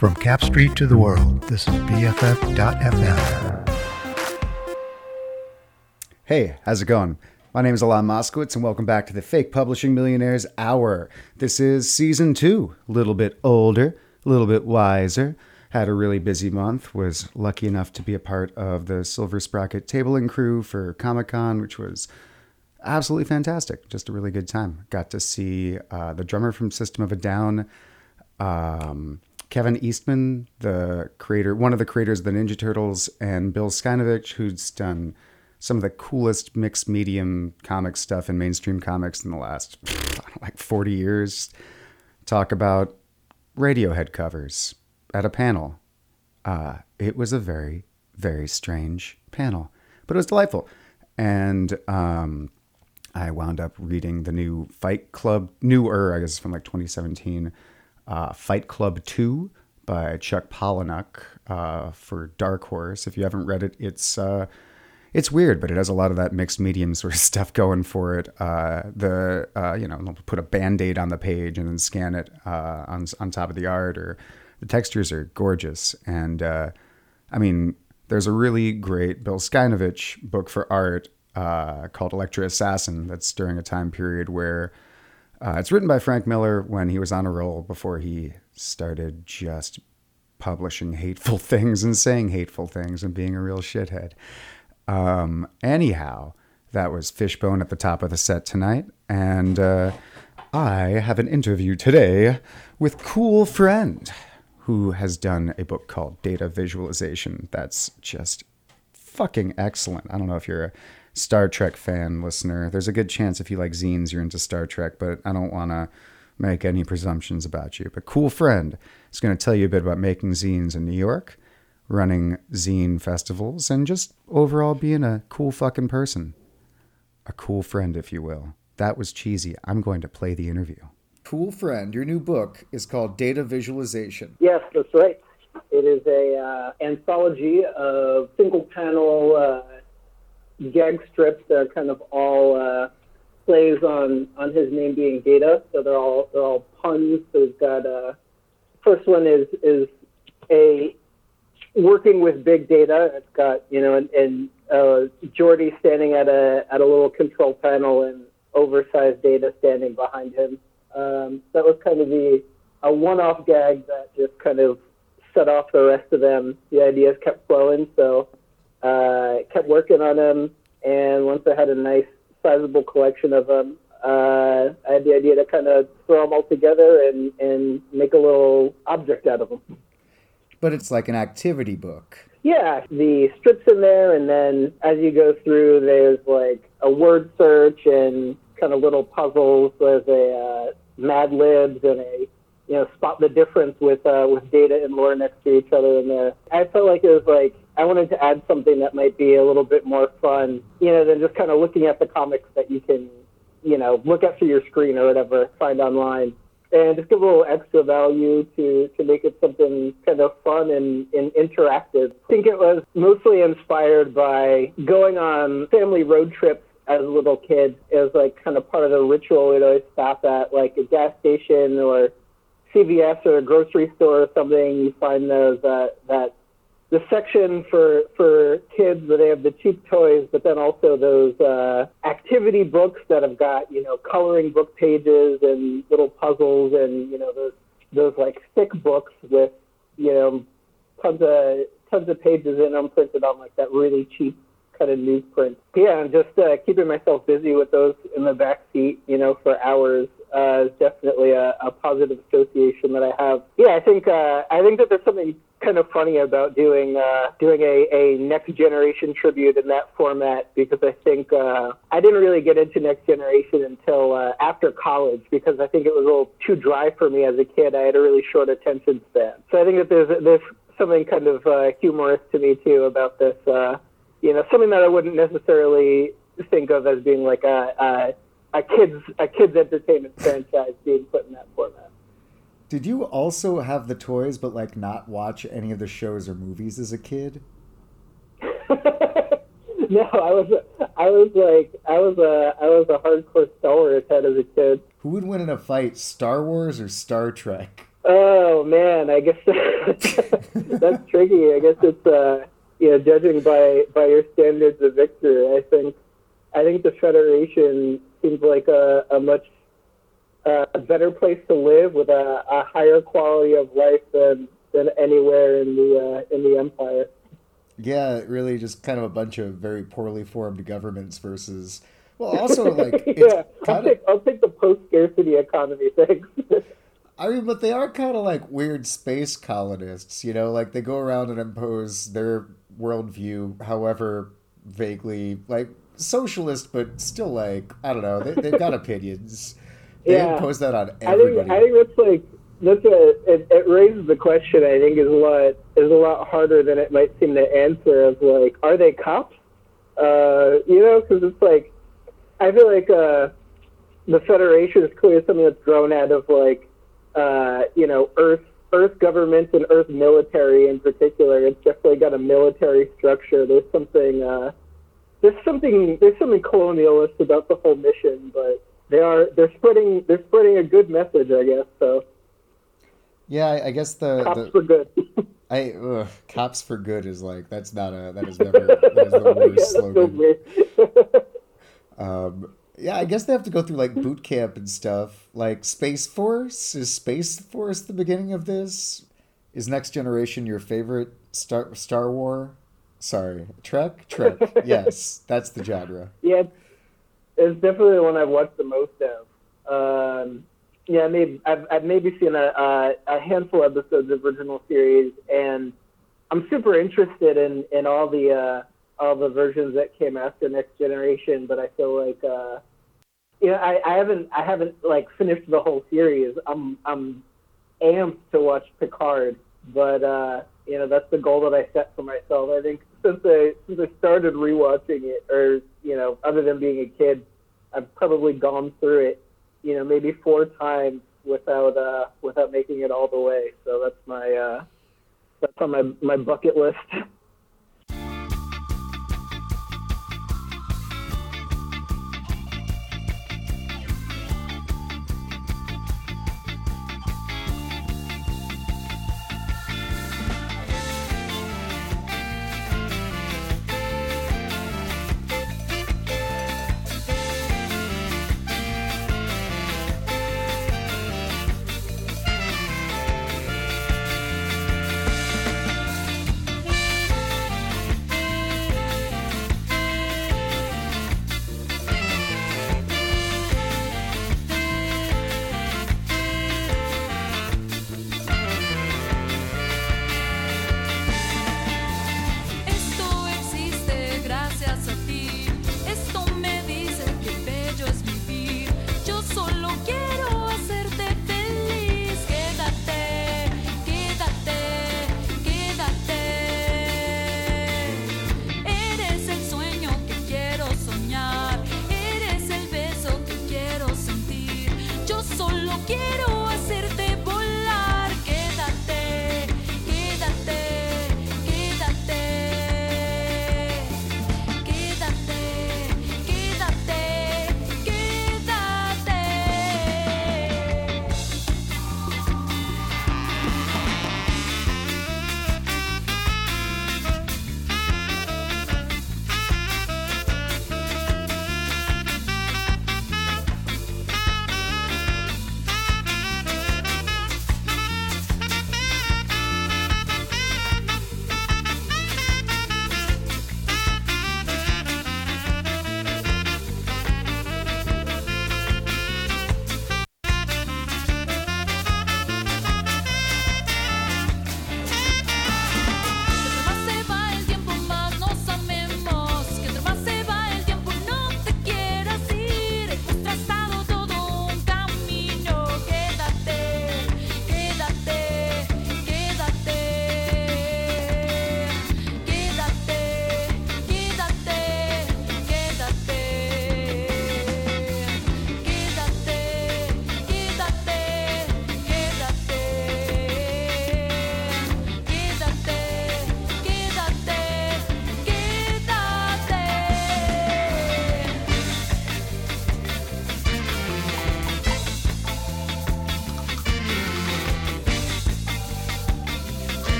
From Cap Street to the world, this is BFF.FM. Hey, how's it going? My name is Alan Moskowitz, and welcome back to the Fake Publishing Millionaires Hour. This is season two, a little bit older, a little bit wiser. Had a really busy month, was lucky enough to be a part of the Silver Sprocket tabling crew for Comic Con, which was absolutely fantastic. Just a really good time. Got to see uh, the drummer from System of a Down, um, Kevin Eastman, the creator, one of the creators of the Ninja Turtles, and Bill Sienkiewicz, who's done some of the coolest mixed medium comic stuff in mainstream comics in the last like 40 years. Talk about Radiohead covers at a panel. Uh, it was a very, very strange panel, but it was delightful. And um, I wound up reading the new Fight Club, newer, I guess from like 2017 uh, Fight Club 2 by Chuck Palahniuk uh, for Dark Horse. If you haven't read it, it's uh, it's weird, but it has a lot of that mixed medium sort of stuff going for it. Uh, the uh, you know put a band aid on the page and then scan it uh, on on top of the art, or the textures are gorgeous. And I mean, there's a really great Bill Sienkiewicz book for art called Elektra Assassin that's during a time period where uh, it's written by Frank Miller when he was on a roll before he started just publishing hateful things and saying hateful things and being a real shithead. Um, anyhow, that was Fishbone at the top of the set tonight. And uh, I have an interview today with Cool Friend, who has done a book called Data Visualization that's just fucking excellent. I don't know if you're a Star Trek fan listener, there's a good chance if you like zines, you're into Star Trek, but I don't want to make any presumptions about you. But Cool Friend is going to tell you a bit about making zines in New York, running zine festivals, and just overall being a cool fucking person. A cool friend, if you will. That was cheesy. I'm going to play the interview. Cool Friend, your new book is called Data Visualization. Yes, that's right. It is a uh, anthology of single panel uh, gag strips that are kind of all uh, plays on on his name being Data. So they're all they're all puns. So we've got uh, first one is is a working with big data. It's got you know and, and uh, Geordi standing at a at a little control panel and oversized data standing behind him. Um, that was kind of the a one-off gag that just kind of set off the rest of them. The ideas kept flowing, so uh, kept working on them, and once I had a nice, sizable collection of them, uh, I had the idea to kind of throw them all together and, and make a little object out of them. But it's like an activity book. Yeah, the strips in there, and then as you go through, there's like a word search and kind of little puzzles. There's a uh, Mad Libs and a you know spot the difference with uh, with data and lore next to each other in there. I felt like it was like I wanted to add something that might be a little bit more fun, you know, than just kind of looking at the comics that you can, you know, look at through your screen or whatever, find online. And just give a little extra value to, to make it something kind of fun and, and interactive. I think it was mostly inspired by going on family road trips as a little kid. It was like kind of part of the ritual. We'd always stop at like a gas station or CVS or a grocery store or something. You find those uh, that the section for for kids where they have the cheap toys, but then also those uh, activity books that have got you know coloring book pages and little puzzles and you know those those like thick books with you know tons of tons of pages in them printed on like that really cheap kind of newsprint. Yeah, and just uh, keeping myself busy with those in the back seat, you know, for hours uh, is definitely a, a positive association that I have. Yeah, I think uh, I think that there's something kind of funny about doing uh, doing a, a next generation tribute in that format because I think uh, I didn't really get into next generation until uh, after college because I think it was a little too dry for me as a kid. I had a really short attention span, so I think that there's there's something kind of uh, humorous to me too about this. Uh, you know, something that I wouldn't necessarily think of as being like a, a a kids a kids entertainment franchise being put in that format. Did you also have the toys, but like not watch any of the shows or movies as a kid? no, I was I was like I was a I was a hardcore Star Wars head as a kid. Who would win in a fight, Star Wars or Star Trek? Oh man, I guess that's tricky. I guess it's uh, you know judging by by your standards of victory. I think I think the Federation seems like a, a much uh, better place to live with a, a higher quality of life than than anywhere in the uh, in the Empire. Yeah, really, just kind of a bunch of very poorly formed governments versus. Well, also like yeah, I'll take, I'll take the post scarcity economy. Thanks. I mean, but they are kind of like weird space colonists, you know, like they go around and impose their worldview, however vaguely like socialist, but still like I don't know, they, they've got opinions. They Yeah. impose that on I think. I think that's like that's a it, it raises the question. I think is a lot is a lot harder than it might seem to answer. Of like, are they cops? Uh, you know, because it's like I feel like uh, the Federation is clearly something that's grown out of like uh, you know Earth Earth government and Earth military in particular. It's definitely got a military structure. There's something uh, there's something there's something colonialist about the whole mission, but they are they're spreading they're spreading a good message, I guess. So yeah, I, I guess the, cops the for good. I ugh, cops for good is like that's not a that is never that is the yeah, worst so slogan. Um, yeah, I guess they have to go through like boot camp and stuff. Like Space Force is Space Force the beginning of this? Is Next Generation your favorite Star Star War? Sorry, Trek. Trek. yes, that's the genre. yeah, it's definitely the one I've watched the most of. Um, yeah, maybe I've, I've maybe seen a, a a handful of episodes of original series, and I'm super interested in in all the uh, all the versions that came after Next Generation. But I feel like uh, you know I, I haven't I haven't like finished the whole series. I'm I'm amped to watch Picard, but uh, you know that's the goal that I set for myself. I think since I since I started rewatching it, or you know, other than being a kid, I've probably gone through it, you know, maybe four times without uh, without making it all the way. So that's my uh, that's on my my bucket list.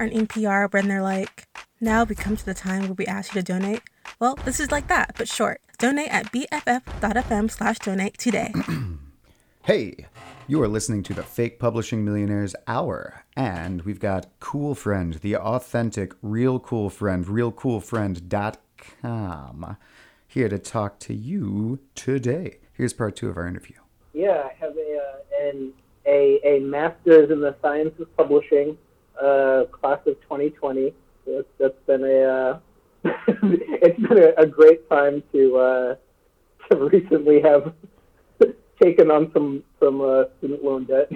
You know on NPR when they're like, now we come to the time where we ask you to donate? Well, this is like that, but short. Donate at bff.fm slash donate today. Hey, you are listening to the Fake Publishing Millionaires Hour, and we've got Cool Friend, the authentic, real cool friend, realcoolfriend.com, here to talk to you today. Here's part two of our interview. Yeah, I have a uh, an, a a master's in the science of publishing, uh, class of 2020. So that's, that's been a uh, it's been a, a great time to uh, to recently have taken on some some uh, student loan debt.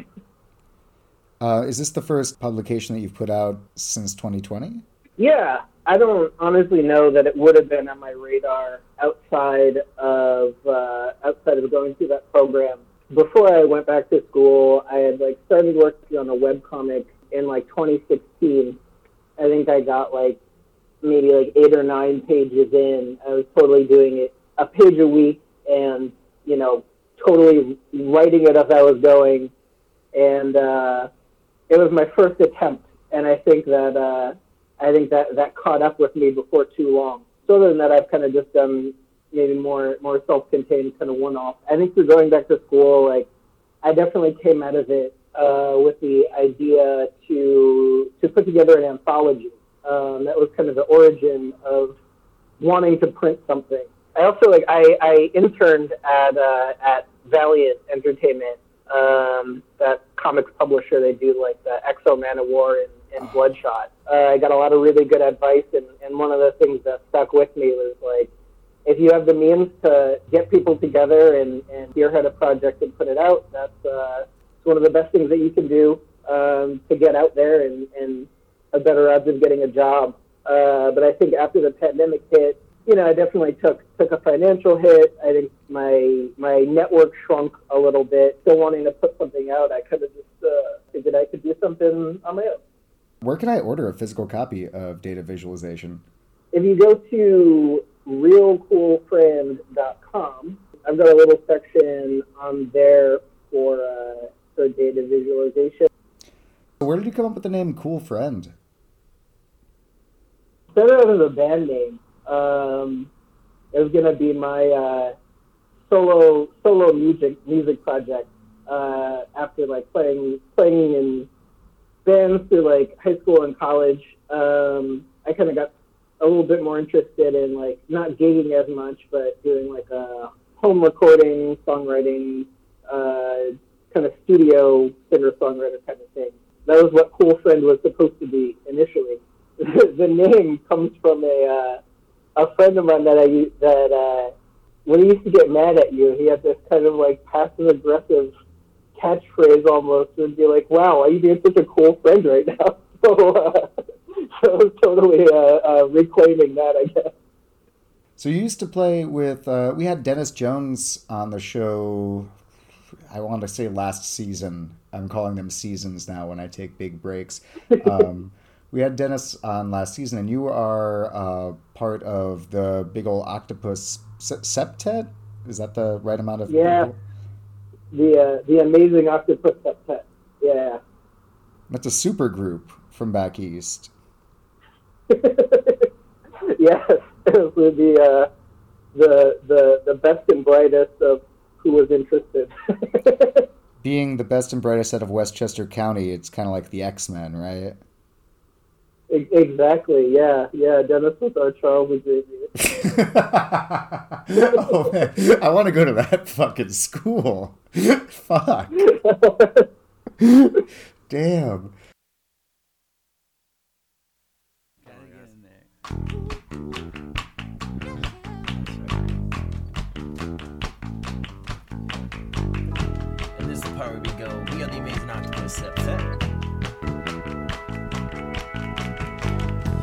Uh, is this the first publication that you've put out since 2020? Yeah, I don't honestly know that it would have been on my radar outside of uh, outside of going through that program. Before I went back to school, I had like started working on a webcomic in like 2016. I think I got like maybe like eight or nine pages in. I was totally doing it a page a week, and you know, totally writing it as I was going. And uh, it was my first attempt, and I think that uh, I think that that caught up with me before too long. So other than that, I've kind of just done maybe more more self-contained kind of one-off. I think through going back to school, like I definitely came out of it uh, with the idea to to put together an anthology. Um, that was kind of the origin of wanting to print something. I also like I, I interned at uh, at Valiant Entertainment, um, that comics publisher. They do like the X-O Manowar and, and Bloodshot. Uh, I got a lot of really good advice, and, and one of the things that stuck with me was like, if you have the means to get people together and, and spearhead a project and put it out, that's uh, it's one of the best things that you can do um, to get out there and, and a better odds of getting a job. Uh, but I think after the pandemic hit, you know, I definitely took took a financial hit. I think my my network shrunk a little bit. Still wanting to put something out, I could have just uh, figured I could do something on my own. Where can I order a physical copy of Data Visualization? If you go to realcoolfriend.com, I've got a little section on there for uh, for data visualization. Where did you come up with the name Cool Friend? Instead of a band name, um, it was gonna be my uh, solo solo music music project. Uh, after like playing playing in bands through like high school and college, um, I kind of got a little bit more interested in like not gigging as much, but doing like a home recording, songwriting, uh, kind of studio singer songwriter kind of thing. That was what Cool Friend was supposed to be initially. the name comes from a uh, a friend of mine that I that uh, when he used to get mad at you, he had this kind of like passive aggressive catchphrase almost. and be like, "Wow, are you being such a cool friend right now?" So, uh, so I was totally uh, uh, reclaiming that, I guess. So you used to play with. Uh, we had Dennis Jones on the show. I want to say last season. I'm calling them seasons now when I take big breaks. Um, we had Dennis on last season, and you are uh, part of the big old octopus septet. Is that the right amount of? Yeah. people? The uh, the amazing octopus septet. Yeah. That's a super group from back east. yes, it would be uh, the the the best and brightest of who was interested. Being the best and brightest out of Westchester County, it's kind of like the X Men, right? E- exactly. Yeah. Yeah. Dennis was our Charles Xavier. oh man, I want to go to that fucking school. Fuck. Damn. And this is the where we go, we are the amazing octopus septet.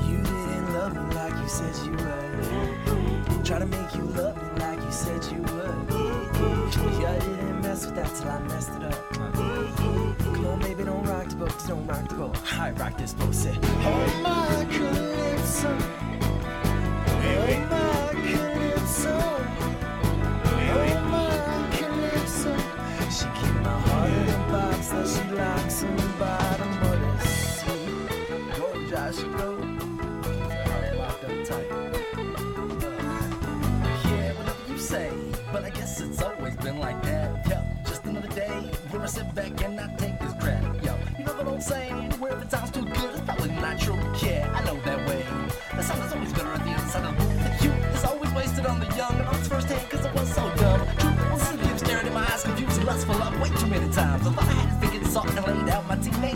You didn't love me like you said you would. Try to make you love me like you said you would. Yeah, I didn't mess with that till I messed it up. Come on, baby, don't rock the boat, don't rock the boat. I rock this boat, say, Oh my calypso. The. Yeah, whatever you say, but I guess it's always been like that. Just another day where I sit back and I take this crap. Yo, you know what I'm saying? Where it sounds too good, it's probably not true. Yeah, I know that way. The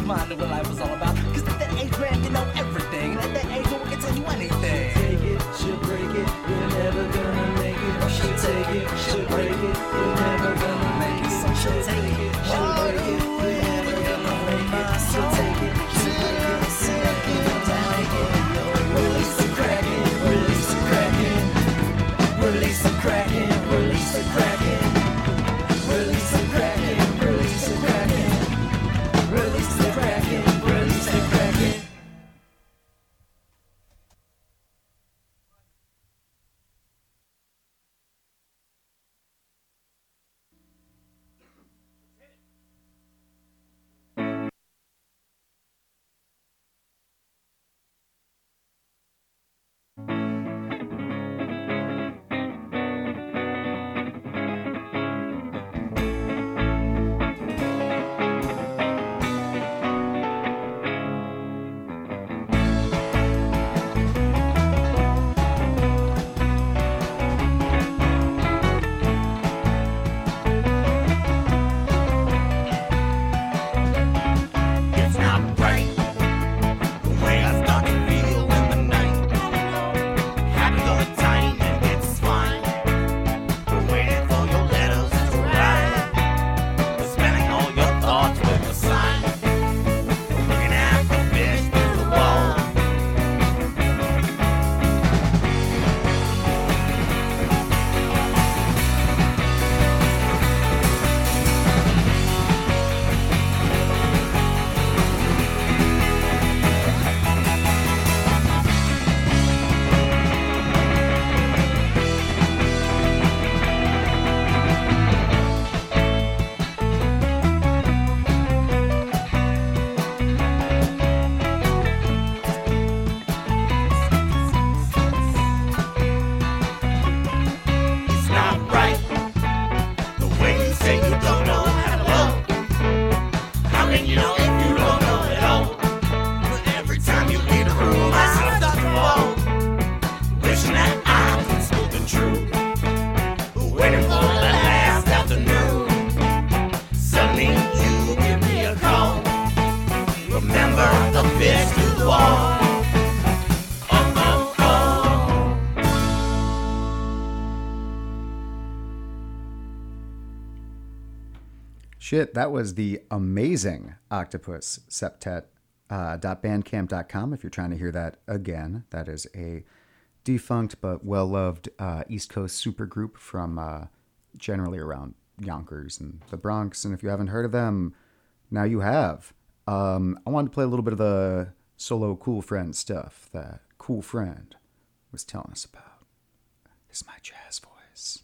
mind what life was all about. Cause at that age, man, you know everything. And at that age, no one can tell you anything. Take it, she'll break it, you're never gonna make it. She'll take it, she'll break it, you're never gonna make it. So she'll take it, shit, that was the amazing Octopus Septet. Uh, .bandcamp.com if you're trying to hear that again. That is a defunct but well loved uh, East Coast supergroup from uh, generally around Yonkers and the Bronx. And if you haven't heard of them, now you have. Um, I wanted to play a little bit of the solo Cool Friend stuff that Cool Friend was telling us about. This is my jazz voice.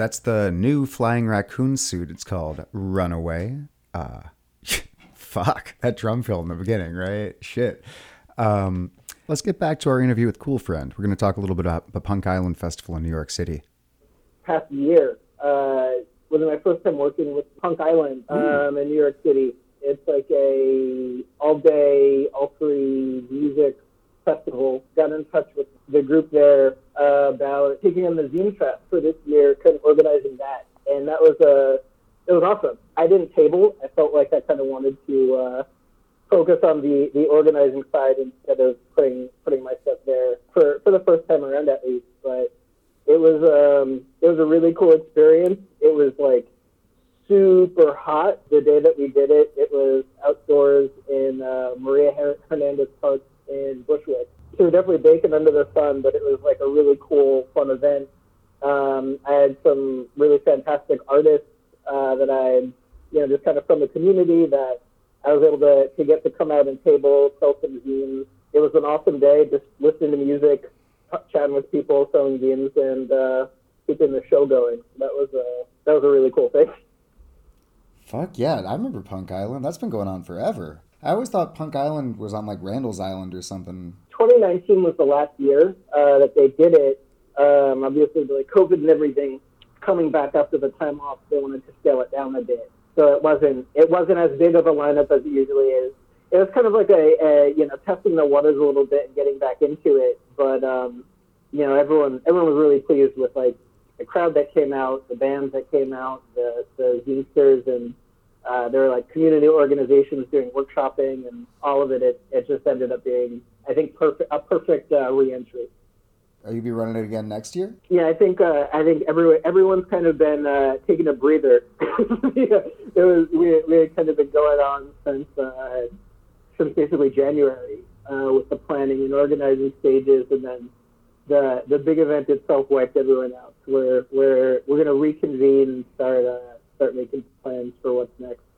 That's the new Flying Raccoon suit. It's called Runaway. Uh, fuck, that drum fill in the beginning, right? Shit. Um, let's get back to our interview with Cool Friend. We're going to talk a little bit about the Punk Island Festival in New York City. past year uh, was my first time working with Punk Island um, in New York City. It's like a all day, all free music festival. Got in touch with the group there uh, about taking on the Zine Fest for this year, kind of organizing that, and that was uh, it was awesome. I didn't table. I felt like I kind of wanted to uh, focus on the, the organizing side instead of putting putting myself there for, for the first time around at least. But it was um, it was a really cool experience. It was like super hot the day that we did it. It was outdoors in uh, Maria Her- Hernandez Park in Bushwick. So we were definitely baking under the sun, but it was like a really cool, fun event. Um, I had some really fantastic artists uh, that I, you know, just kind of from the community that I was able to, to get to come out and table, sell some zines. It was an awesome day, just listening to music, chatting with people, selling zines, and uh, keeping the show going. That was a that was a really cool thing. Fuck yeah, I remember Punk Island. That's been going on forever. I always thought Punk Island was on like Randall's Island or something. 2019 was the last year uh, that they did it. Um, obviously, like COVID and everything coming back after the time off, they wanted to scale it down a bit. So it wasn't it wasn't as big of a lineup as it usually is. It was kind of like a, a you know testing the waters a little bit and getting back into it. But um, you know everyone everyone was really pleased with like the crowd that came out, the bands that came out, the the zinesters, and uh, there were like community organizations doing workshopping and all of it. It, it just ended up being I think perfect a perfect uh, reentry. Are you be running it again next year? Yeah, I think uh, I think everyone everyone's kind of been uh, taking a breather. yeah, it was we we had kind of been going on since uh, since basically January uh, with the planning and organizing stages, and then the the big event itself wiped everyone out. We're we're we're gonna reconvene and start uh, start making plans for what's next.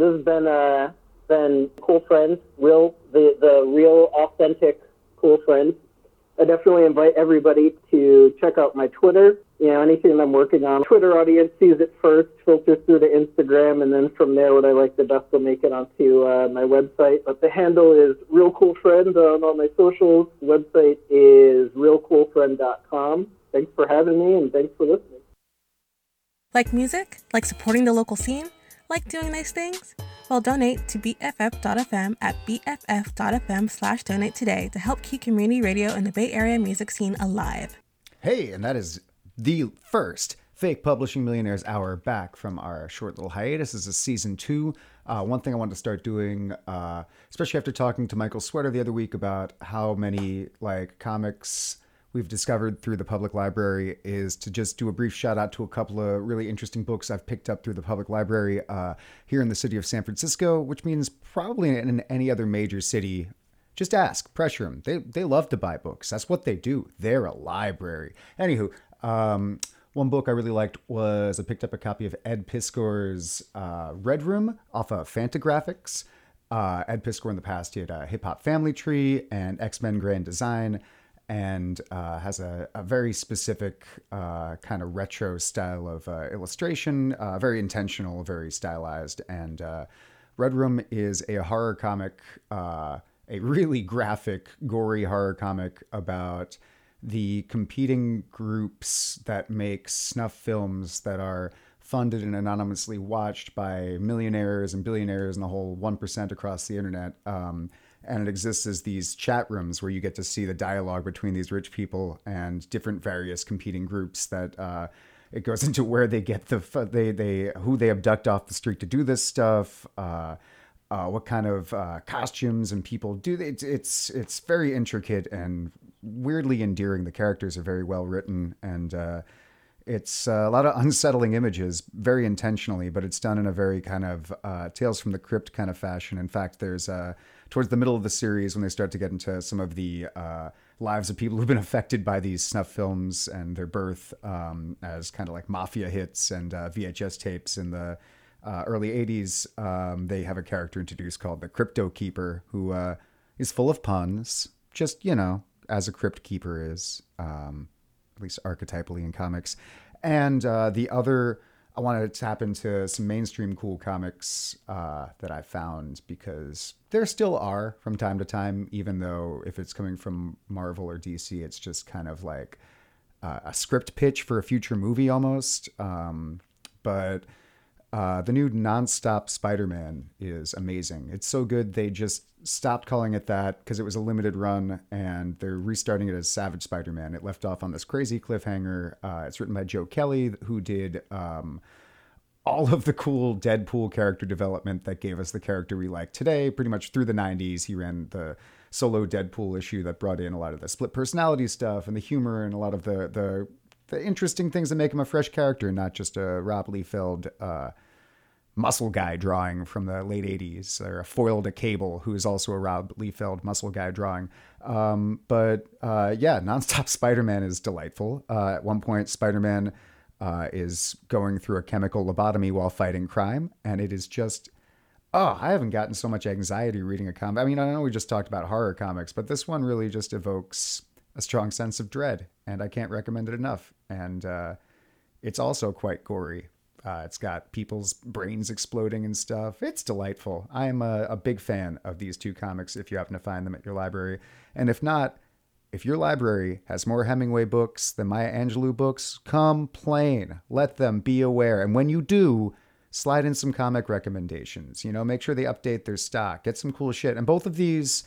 This has been uh, been cool friends, real the the real authentic cool friends. I definitely invite everybody to check out my Twitter. You know, anything I'm working on, Twitter audience sees it first, filters through to Instagram, and then from there, what I like the best will make it onto uh, my website. But the handle is Real Cool Friend on all my socials. Website is realcoolfriend.com. Thanks for having me, and thanks for listening. Like music? Like supporting the local scene? Like doing nice things? Well, donate to BFF.FM at BFF.FM slash donate today to help keep community radio in the Bay Area music scene alive. Hey, and that is the first Fake Publishing Millionaires Hour back from our short little hiatus. This is season two. Uh, one thing I wanted to start doing, uh, especially after talking to Michael Sweater the other week about how many like comics we've discovered through the public library, is to just do a brief shout out to a couple of really interesting books I've picked up through the public library uh, here in the city of San Francisco, which means probably in any other major city just ask, pressure them. They they love to buy books. That's what they do. They're a library. Anywho, um, one book I really liked was I picked up a copy of Ed Piskor's uh, Red Room off of Fantagraphics. Uh, Ed Piskor in the past he had a Hip Hop Family Tree and X Men Grand Design, and uh, has a, a very specific uh, kind of retro style of uh, illustration, uh, very intentional, very stylized. And uh, Red Room is a horror comic, uh, a really graphic, gory horror comic about the competing groups that make snuff films that are funded and anonymously watched by millionaires and billionaires and the whole 1% across the internet. Um, and it exists as these chat rooms where you get to see the dialogue between these rich people and different various competing groups that uh, it goes into where they get the they they who they abduct off the street to do this stuff uh, uh, what kind of uh, costumes and people do it's it's it's very intricate and weirdly endearing. The characters are very well written and uh, it's uh, a lot of unsettling images very intentionally but it's done in a very kind of tales from the crypt kind of fashion. In fact there's uh, towards the middle of the series when they start to get into some of the uh, lives of people who've been affected by these snuff films and their birth um, as kind of like mafia hits and uh, vhs tapes in the uh, early 80s um, they have a character introduced called the crypto keeper who uh, is full of puns just you know as a crypt keeper is um, at least archetypally in comics. And uh, the other, I wanted to tap into some mainstream cool comics uh, that I found because there still are from time to time, even though if it's coming from Marvel or DC, it's just kind of like uh, a script pitch for a future movie almost. Um, but uh, the new nonstop Spider-Man is amazing. It's so good they just stopped calling it that because it was a limited run, and they're restarting it as Savage Spider-Man. It left off on this crazy cliffhanger. Uh, it's written by Joe Kelly, who did um, all of the cool Deadpool character development that gave us the character we like today. Pretty much through the '90s, he ran the solo Deadpool issue that brought in a lot of the split personality stuff and the humor and a lot of the the the interesting things that make him a fresh character, not just a Rob Liefeld uh, muscle guy drawing from the late 80s, or a foil to cable, who is also a Rob Liefeld muscle guy drawing. Um, but uh, yeah, Nonstop Spider Man is delightful. Uh, at one point, Spider Man uh, is going through a chemical lobotomy while fighting crime, and it is just. Oh, I haven't gotten so much anxiety reading a comic. I mean, I know we just talked about horror comics, but this one really just evokes a strong sense of dread, and I can't recommend it enough. And uh, it's also quite gory. Uh, it's got people's brains exploding and stuff. It's delightful. I'm a, a big fan of these two comics if you happen to find them at your library. And if not, if your library has more Hemingway books than Maya Angelou books, complain. Let them be aware. And when you do, slide in some comic recommendations. You know, make sure they update their stock. Get some cool shit. And both of these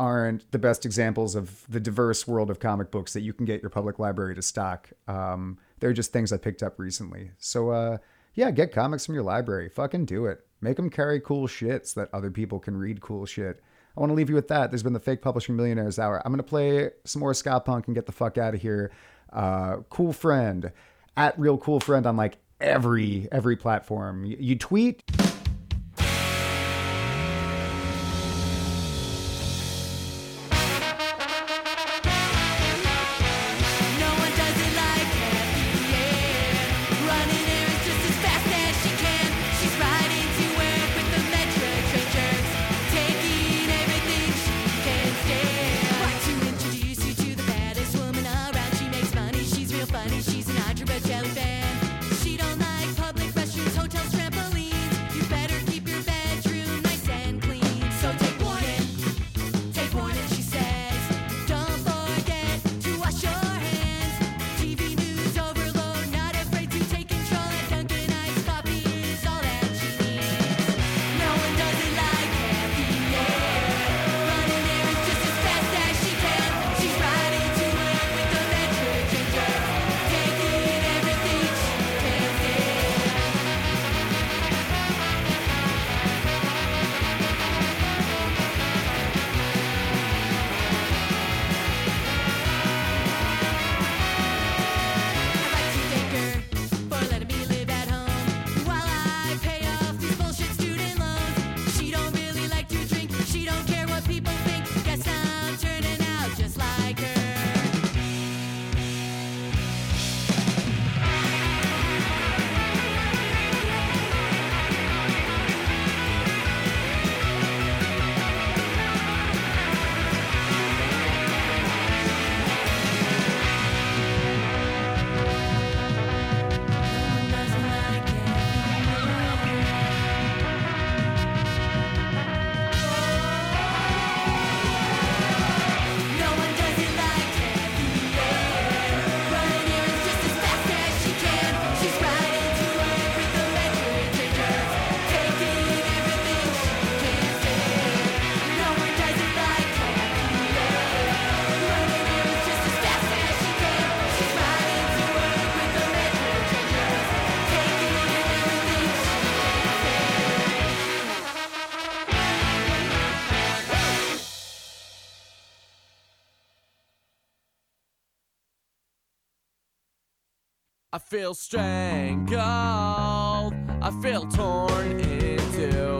aren't the best examples of the diverse world of comic books that you can get your public library to stock. Um, they're just things I picked up recently. So, uh, yeah, get comics from your library. Fucking do it. Make them carry cool shit so that other people can read cool shit. I want to leave you with that. There's been the Fake Publishing Millionaires Hour. I'm going to play some more ska punk and get the fuck out of here. Uh, cool friend. at Real Cool Friend on like every every platform. You, you tweet. Feel strangled. I feel torn into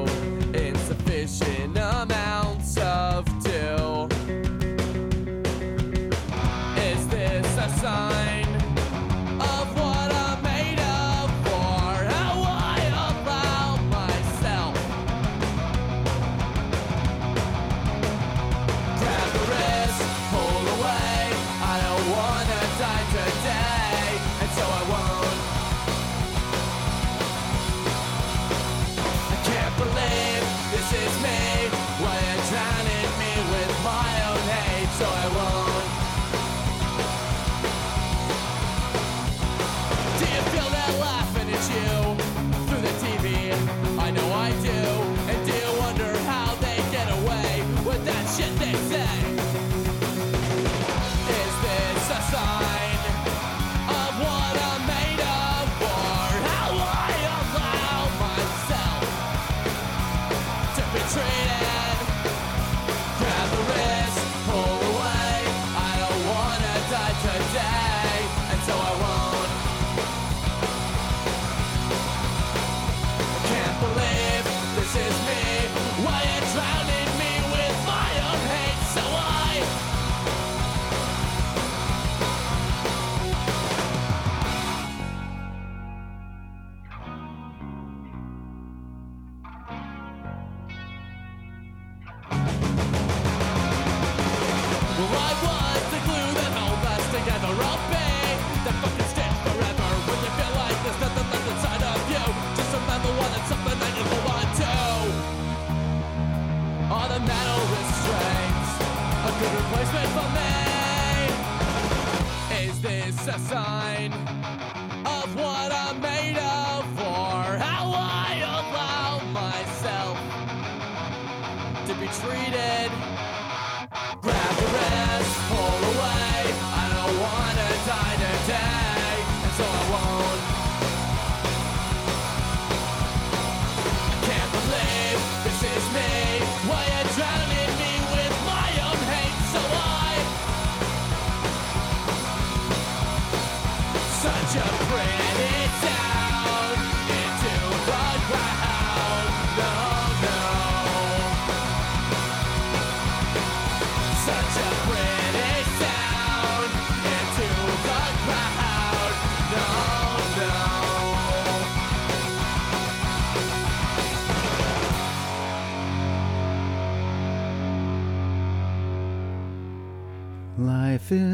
to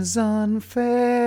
is unfair.